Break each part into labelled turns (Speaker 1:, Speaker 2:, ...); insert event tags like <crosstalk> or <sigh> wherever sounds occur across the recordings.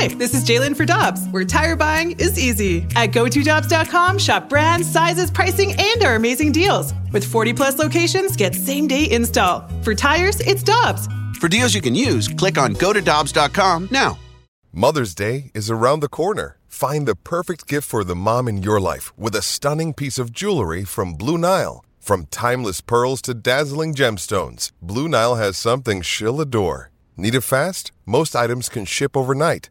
Speaker 1: Hi, this is Jalen for Dobbs, where tire buying is easy. At GoToDobbs.com, shop brands, sizes, pricing, and our amazing deals. With 40 plus locations, get same day install. For tires, it's Dobbs.
Speaker 2: For deals you can use, click on GoToDobbs.com now.
Speaker 3: Mother's Day is around the corner. Find the perfect gift for the mom in your life with a stunning piece of jewelry from Blue Nile. From timeless pearls to dazzling gemstones, Blue Nile has something she'll adore. Need it fast? Most items can ship overnight.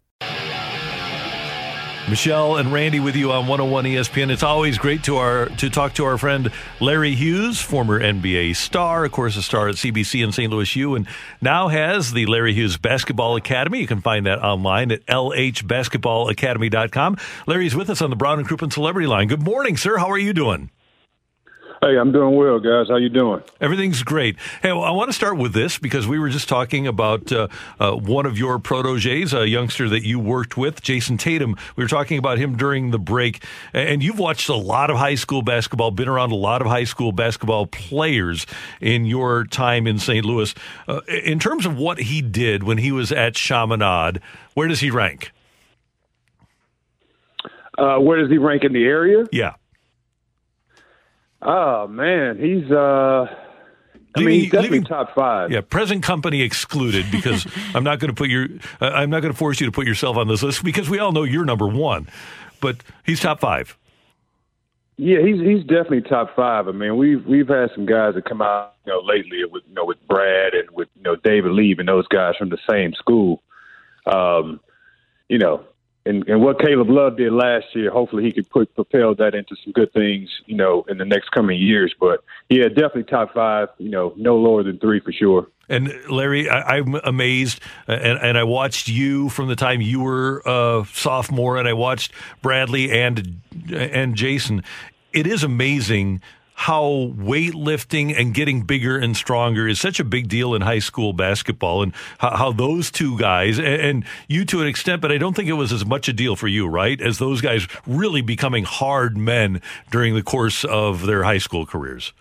Speaker 4: Michelle and Randy with you on 101 ESPN. It's always great to our to talk to our friend Larry Hughes, former NBA star, of course, a star at CBC and St. Louis U, and now has the Larry Hughes Basketball Academy. You can find that online at lhbasketballacademy.com. Larry's with us on the Brown and Crouppen Celebrity Line. Good morning, sir. How are you doing?
Speaker 5: Hey, I'm doing well, guys. How you doing?
Speaker 4: Everything's great. Hey, well, I want to start with this because we were just talking about uh, uh, one of your proteges, a youngster that you worked with, Jayson Tatum. We were talking about him during the break, and you've watched a lot of high school basketball, been around a lot of high school basketball players in your time in St. Louis. Uh, in terms of what he did when he was at Chaminade, where does he rank?
Speaker 5: Uh, where does he rank in the area?
Speaker 4: Yeah.
Speaker 5: Oh man, he's uh I mean, he's definitely leaving, top five.
Speaker 4: Yeah, present company excluded because <laughs> I'm not going to put your uh, I'm not going to force you to put yourself on this list because we all know you're number one, but he's top five.
Speaker 5: Yeah, he's he's definitely top five. I mean, we've we've had some guys that come out, you know, lately with you know with Brad and with you know David Lee and those guys from the same school. Um, you know, and, and what Caleb Love did last year, hopefully he could put propel that into some good things, you know, in the next coming years. But yeah, definitely top five, you know, no lower than three for sure.
Speaker 4: And Larry, I, am amazed, uh, and, and I watched you from the time you were a sophomore, and I watched Bradley and and Jayson. It is amazing how weightlifting and getting bigger and stronger is such a big deal in high school basketball, and how, how those two guys, and, and, you to an extent, but I don't think it was as much a deal for you, right? As those guys really becoming hard men during the course of their high school careers.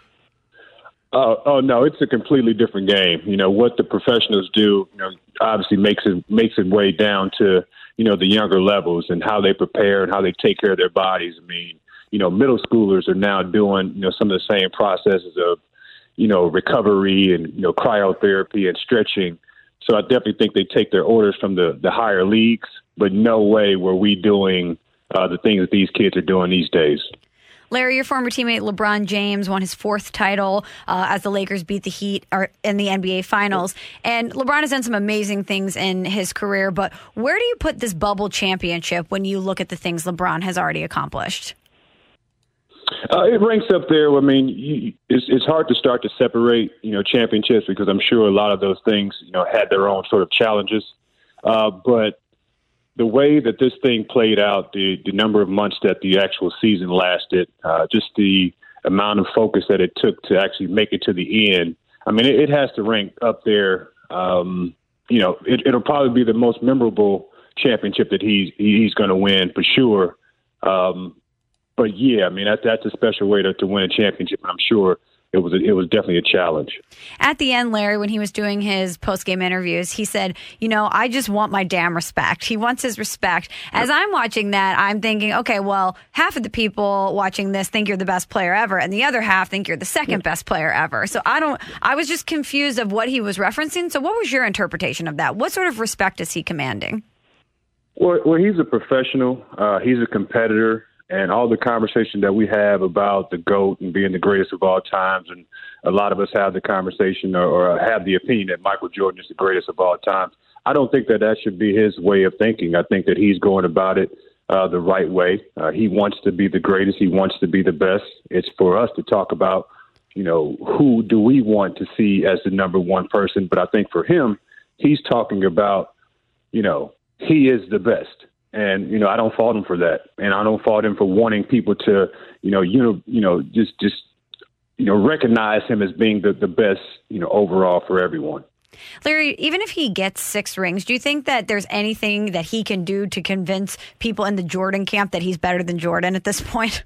Speaker 5: Uh, oh no, it's a completely different game. You know what the professionals do. You know, obviously makes it makes it way down to you know the younger levels and how they prepare and how they take care of their bodies. I mean, you know, middle schoolers are now doing, you know, some of the same processes of, you know, recovery and, you know, cryotherapy and stretching. So I definitely think they take their orders from the, the higher leagues, but no way were we doing uh, the things that these kids are doing these days.
Speaker 6: Larry, your former teammate LeBron James won his fourth title uh, as the Lakers beat the Heat in the NBA Finals. And LeBron has done some amazing things in his career, but where do you put this bubble championship when you look at the things LeBron has already accomplished?
Speaker 5: Uh, it ranks up there. I mean, you, it's, it's hard to start to separate, you know, championships because I'm sure a lot of those things, you know, had their own sort of challenges. Uh, but the way that this thing played out, the the number of months that the actual season lasted, uh, just the amount of focus that it took to actually make it to the end. I mean, it, it has to rank up there. Um, you know, it, it'll probably be the most memorable championship that he's he's going to win for sure. Um, but yeah, I mean that, that's a special way to, to win a championship. I'm sure it was a, it was definitely a challenge.
Speaker 6: At the end, Larry, when he was doing his post game interviews, he said, "You know, I just want my damn respect." He wants his respect. As. I'm watching that, I'm thinking, okay, well, half of the people watching this think you're the best player ever, and the other half think you're the second best player ever. So I don't. I was just confused of what he was referencing. So what was your interpretation of that? What sort of respect is he commanding?
Speaker 5: Well, well he's a professional. Uh, he's a competitor and all the conversation that we have about the GOAT and being the greatest of all times. And a lot of us have the conversation or, or have the opinion that Michael Jordan is the greatest of all times. I don't think that that should be his way of thinking. I think that he's going about it uh, the right way. Uh, he wants to be the greatest. He wants to be the best. It's for us to talk about, you know, who do we want to see as the number one person. But I think for him, he's talking about, you know, he is the best and you know I don't fault him for that, and I don't fault him for wanting people to you know you know you know just just you know recognize him as being the the best you know overall for everyone.
Speaker 6: Larry, even if he gets six rings, do you think that there's anything that he can do to convince people in the Jordan camp that he's better than Jordan at this point?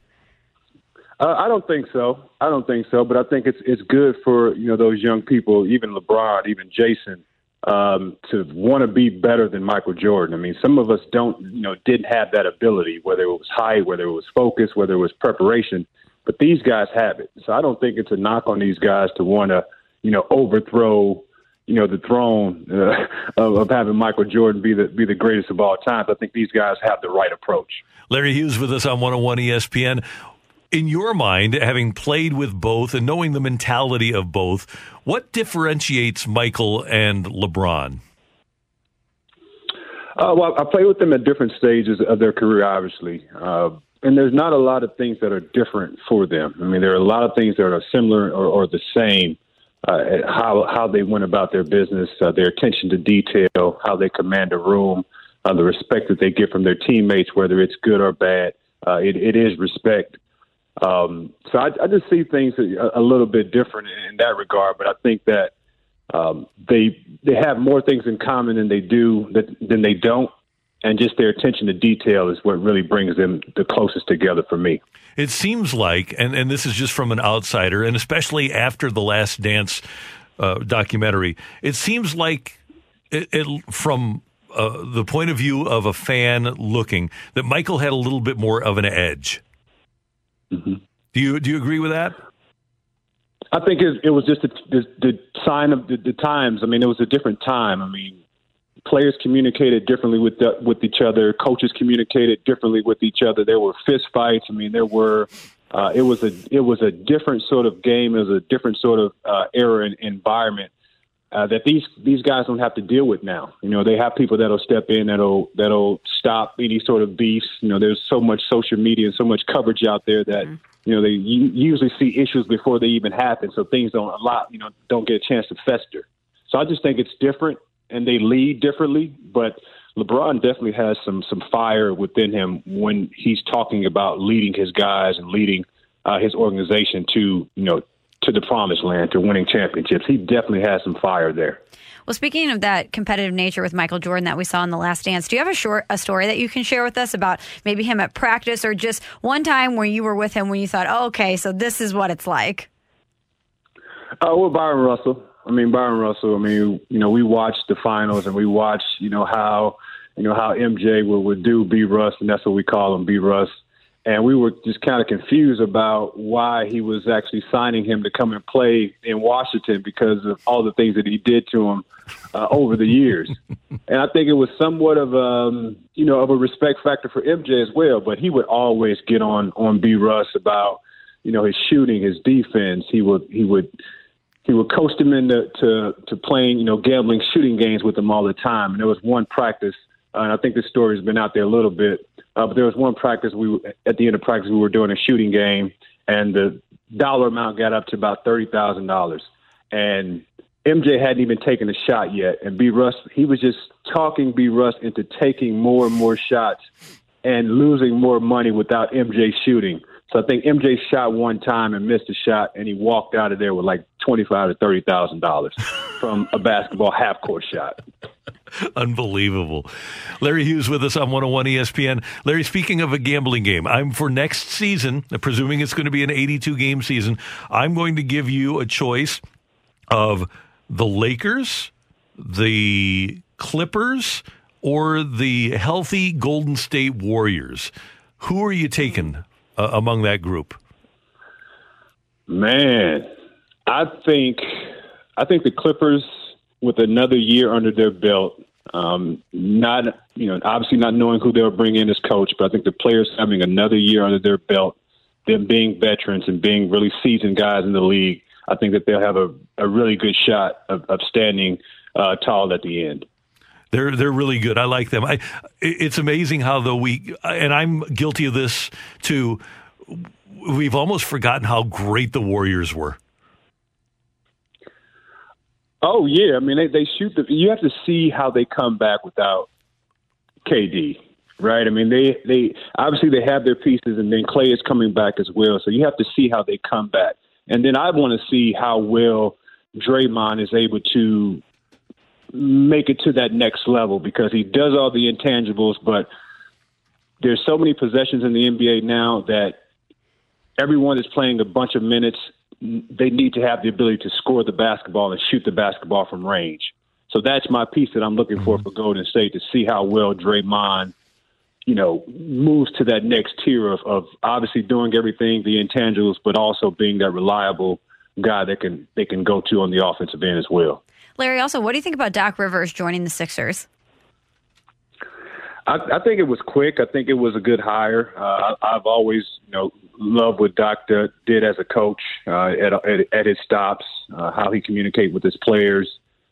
Speaker 5: Uh, I don't think so. I don't think so. But I think it's it's good for you know those young people, even LeBron, even Jayson, um, to want to be better than Michael Jordan. I mean, some of us don't, you know, didn't have that ability, whether it was height, whether it was focus, whether it was preparation. But these guys have it. So I don't think it's a knock on these guys to want to, you know, overthrow you know the throne uh, of, of, having Michael Jordan be the be the greatest of all time. I think these guys have the right approach.
Speaker 4: Larry Hughes with us on 101 ESPN. In your mind, having played with both and knowing the mentality of both, what differentiates Michael and LeBron?
Speaker 5: Uh, well, I played with them at different stages of their career, obviously. Uh, and there's not a lot of things that are different for them. I mean, there are a lot of things that are similar or, or the same uh, how how they went about their business, uh, their attention to detail, how they command a room, uh, the respect that they get from their teammates, whether it's good or bad. Uh, it, it is respect. Um, so I, I just see things a, a little bit different in that regard, but I think that um, they they have more things in common than they do that, than they don't, and just their attention to detail is what really brings them the closest together for me.
Speaker 4: It seems like, and, and this is just from an outsider, and especially after the Last Dance uh, documentary, it seems like it, it from uh, the point of view of a fan looking that Michael had a little bit more of an edge. Mm-hmm. Do you do you agree with that?
Speaker 5: I think it, it was just the, the, the sign of the, the times. I mean, it was a different time. I mean, players communicated differently with the, with each other. Coaches communicated differently with each other. There were fist fights. I mean, there were. Uh, it was a it was a different sort of game. It was a different sort of uh, era and environment uh, that these these guys don't have to deal with now. You know, they have people that'll step in that'll that'll stop any sort of beefs. You know, there's so much social media and so much coverage out there that mm-hmm. you know they usually see issues before they even happen. So things don't a lot you know don't get a chance to fester. So I just think it's different and they lead differently, but LeBron definitely has some some fire within him when he's talking about leading his guys and leading uh, his organization to you know to the promised land to winning championships. He definitely has some fire there.
Speaker 6: Well, speaking of that competitive nature with Michael Jordan that we saw in the Last Dance, do you have a short a story that you can share with us about maybe him at practice or just one time where you were with him when you thought, oh, okay, so this is what it's like?
Speaker 5: Uh, well, Bryon Russell. I mean, Bryon Russell. I mean, you know, we watched the finals and we watched, you know, how, you know, how MJ would, would do B Russ, and that's what we call him, B Russ. And we were just kind of confused about why he was actually signing him to come and play in Washington because of all the things that he did to him uh, over the years. <laughs> and I think it was somewhat of um, you know, of a respect factor for MJ as well. But he would always get on on B Russ about, you know, his shooting, his defense. He would he would he would coach him into to, to playing, you know, gambling shooting games with him all the time. And there was one practice, uh, and I think this story has been out there a little bit. Uh, but there was one practice we at the end of practice we were doing a shooting game, and the dollar amount got up to about thirty thousand dollars, and MJ hadn't even taken a shot yet, and B Russ he was just talking B Russ into taking more and more shots and losing more money without MJ shooting. So I think MJ shot one time and missed a shot, and he walked out of there with like twenty five to thirty thousand dollars from a basketball half court shot. <laughs>
Speaker 4: Unbelievable. Larry Hughes with us on 101 ESPN. Larry, speaking of a gambling game, I'm for next season, presuming it's going to be an 82 game season, I'm going to give you a choice of the Lakers, the Clippers, or the healthy Golden State Warriors. Who are you taking uh, among that group?
Speaker 5: Man, I think I think the Clippers with another year under their belt, um, not you know obviously not knowing who they'll bring in as coach, but I think the players having another year under their belt, them being veterans and being really seasoned guys in the league, I think that they'll have a, a really good shot of, of standing uh, tall at the end.
Speaker 4: They're they're really good. I like them. I, it's amazing how though we and I'm guilty of this too. We've almost forgotten how great the Warriors were.
Speaker 5: Oh yeah, I mean they, they shoot the. You have to see how they come back without KD, right? I mean they they obviously they have their pieces, and then Klay is coming back as well. So you have to see how they come back, and then I want to see how well Draymond is able to make it to that next level because he does all the intangibles, but there's so many possessions in the NBA now that everyone is playing a bunch of minutes. They need to have the ability to score the basketball and shoot the basketball from range. So that's my piece that I'm looking for mm-hmm. for Golden State to see how well Draymond, you know, moves to that next tier of, of obviously doing everything, the intangibles, but also being that reliable guy that can they can go to on the offensive end as well.
Speaker 6: Larry, also, what do you think about Doc Rivers joining the Sixers?
Speaker 5: I, I think it was quick. I think it was a good hire. Uh, I, I've always, you know, loved what Doctor did as a coach uh, at, at, at his stops, uh, how he communicate with his players,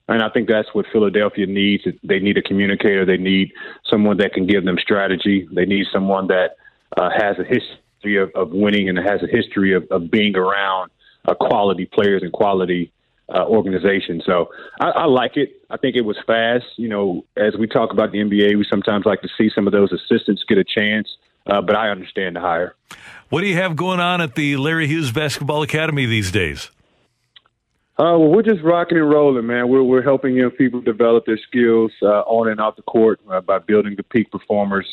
Speaker 5: and I think that's what Philadelphia needs. They need a communicator. They need someone that can give them strategy. They need someone that uh, has a history of, of winning and has a history of, of being around uh, quality players and quality uh, organization. So I, I like it. I think it was fast. You know, as we talk about the NBA, we sometimes like to see some of those assistants get a chance. Uh, but I understand the hire.
Speaker 4: What do you have going on at the Larry Hughes Basketball Academy these days?
Speaker 5: Uh, well, we're just rocking and rolling, man. We're we're helping young people develop their skills uh, on and off the court uh, by building the peak performers,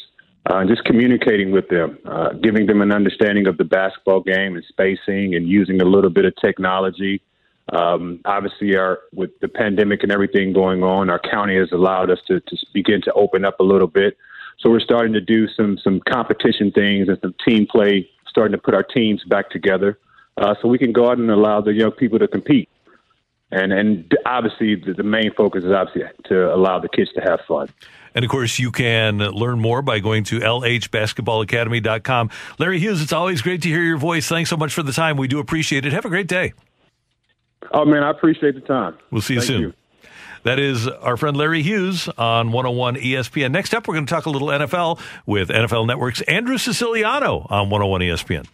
Speaker 5: uh, and just communicating with them, uh, giving them an understanding of the basketball game and spacing, and using a little bit of technology um, obviously, our with the pandemic and everything going on, our county has allowed us to, to begin to open up a little bit. So we're starting to do some some competition things and some team play, starting to put our teams back together, uh, so we can go out and allow the young people to compete. And and obviously, the, the main focus is obviously to allow the kids to have fun.
Speaker 4: And of course, you can learn more by going to lhbasketballacademy.com. Larry Hughes, it's always great to hear your voice. Thanks so much for the time. We do appreciate it. Have a great day.
Speaker 5: Oh man, I appreciate the time.
Speaker 4: We'll see you
Speaker 5: Thank
Speaker 4: soon.
Speaker 5: You.
Speaker 4: That is our friend Larry Hughes on 101 ESPN. Next up, we're going to talk a little NFL with NFL Network's Andrew Siciliano on 101 ESPN.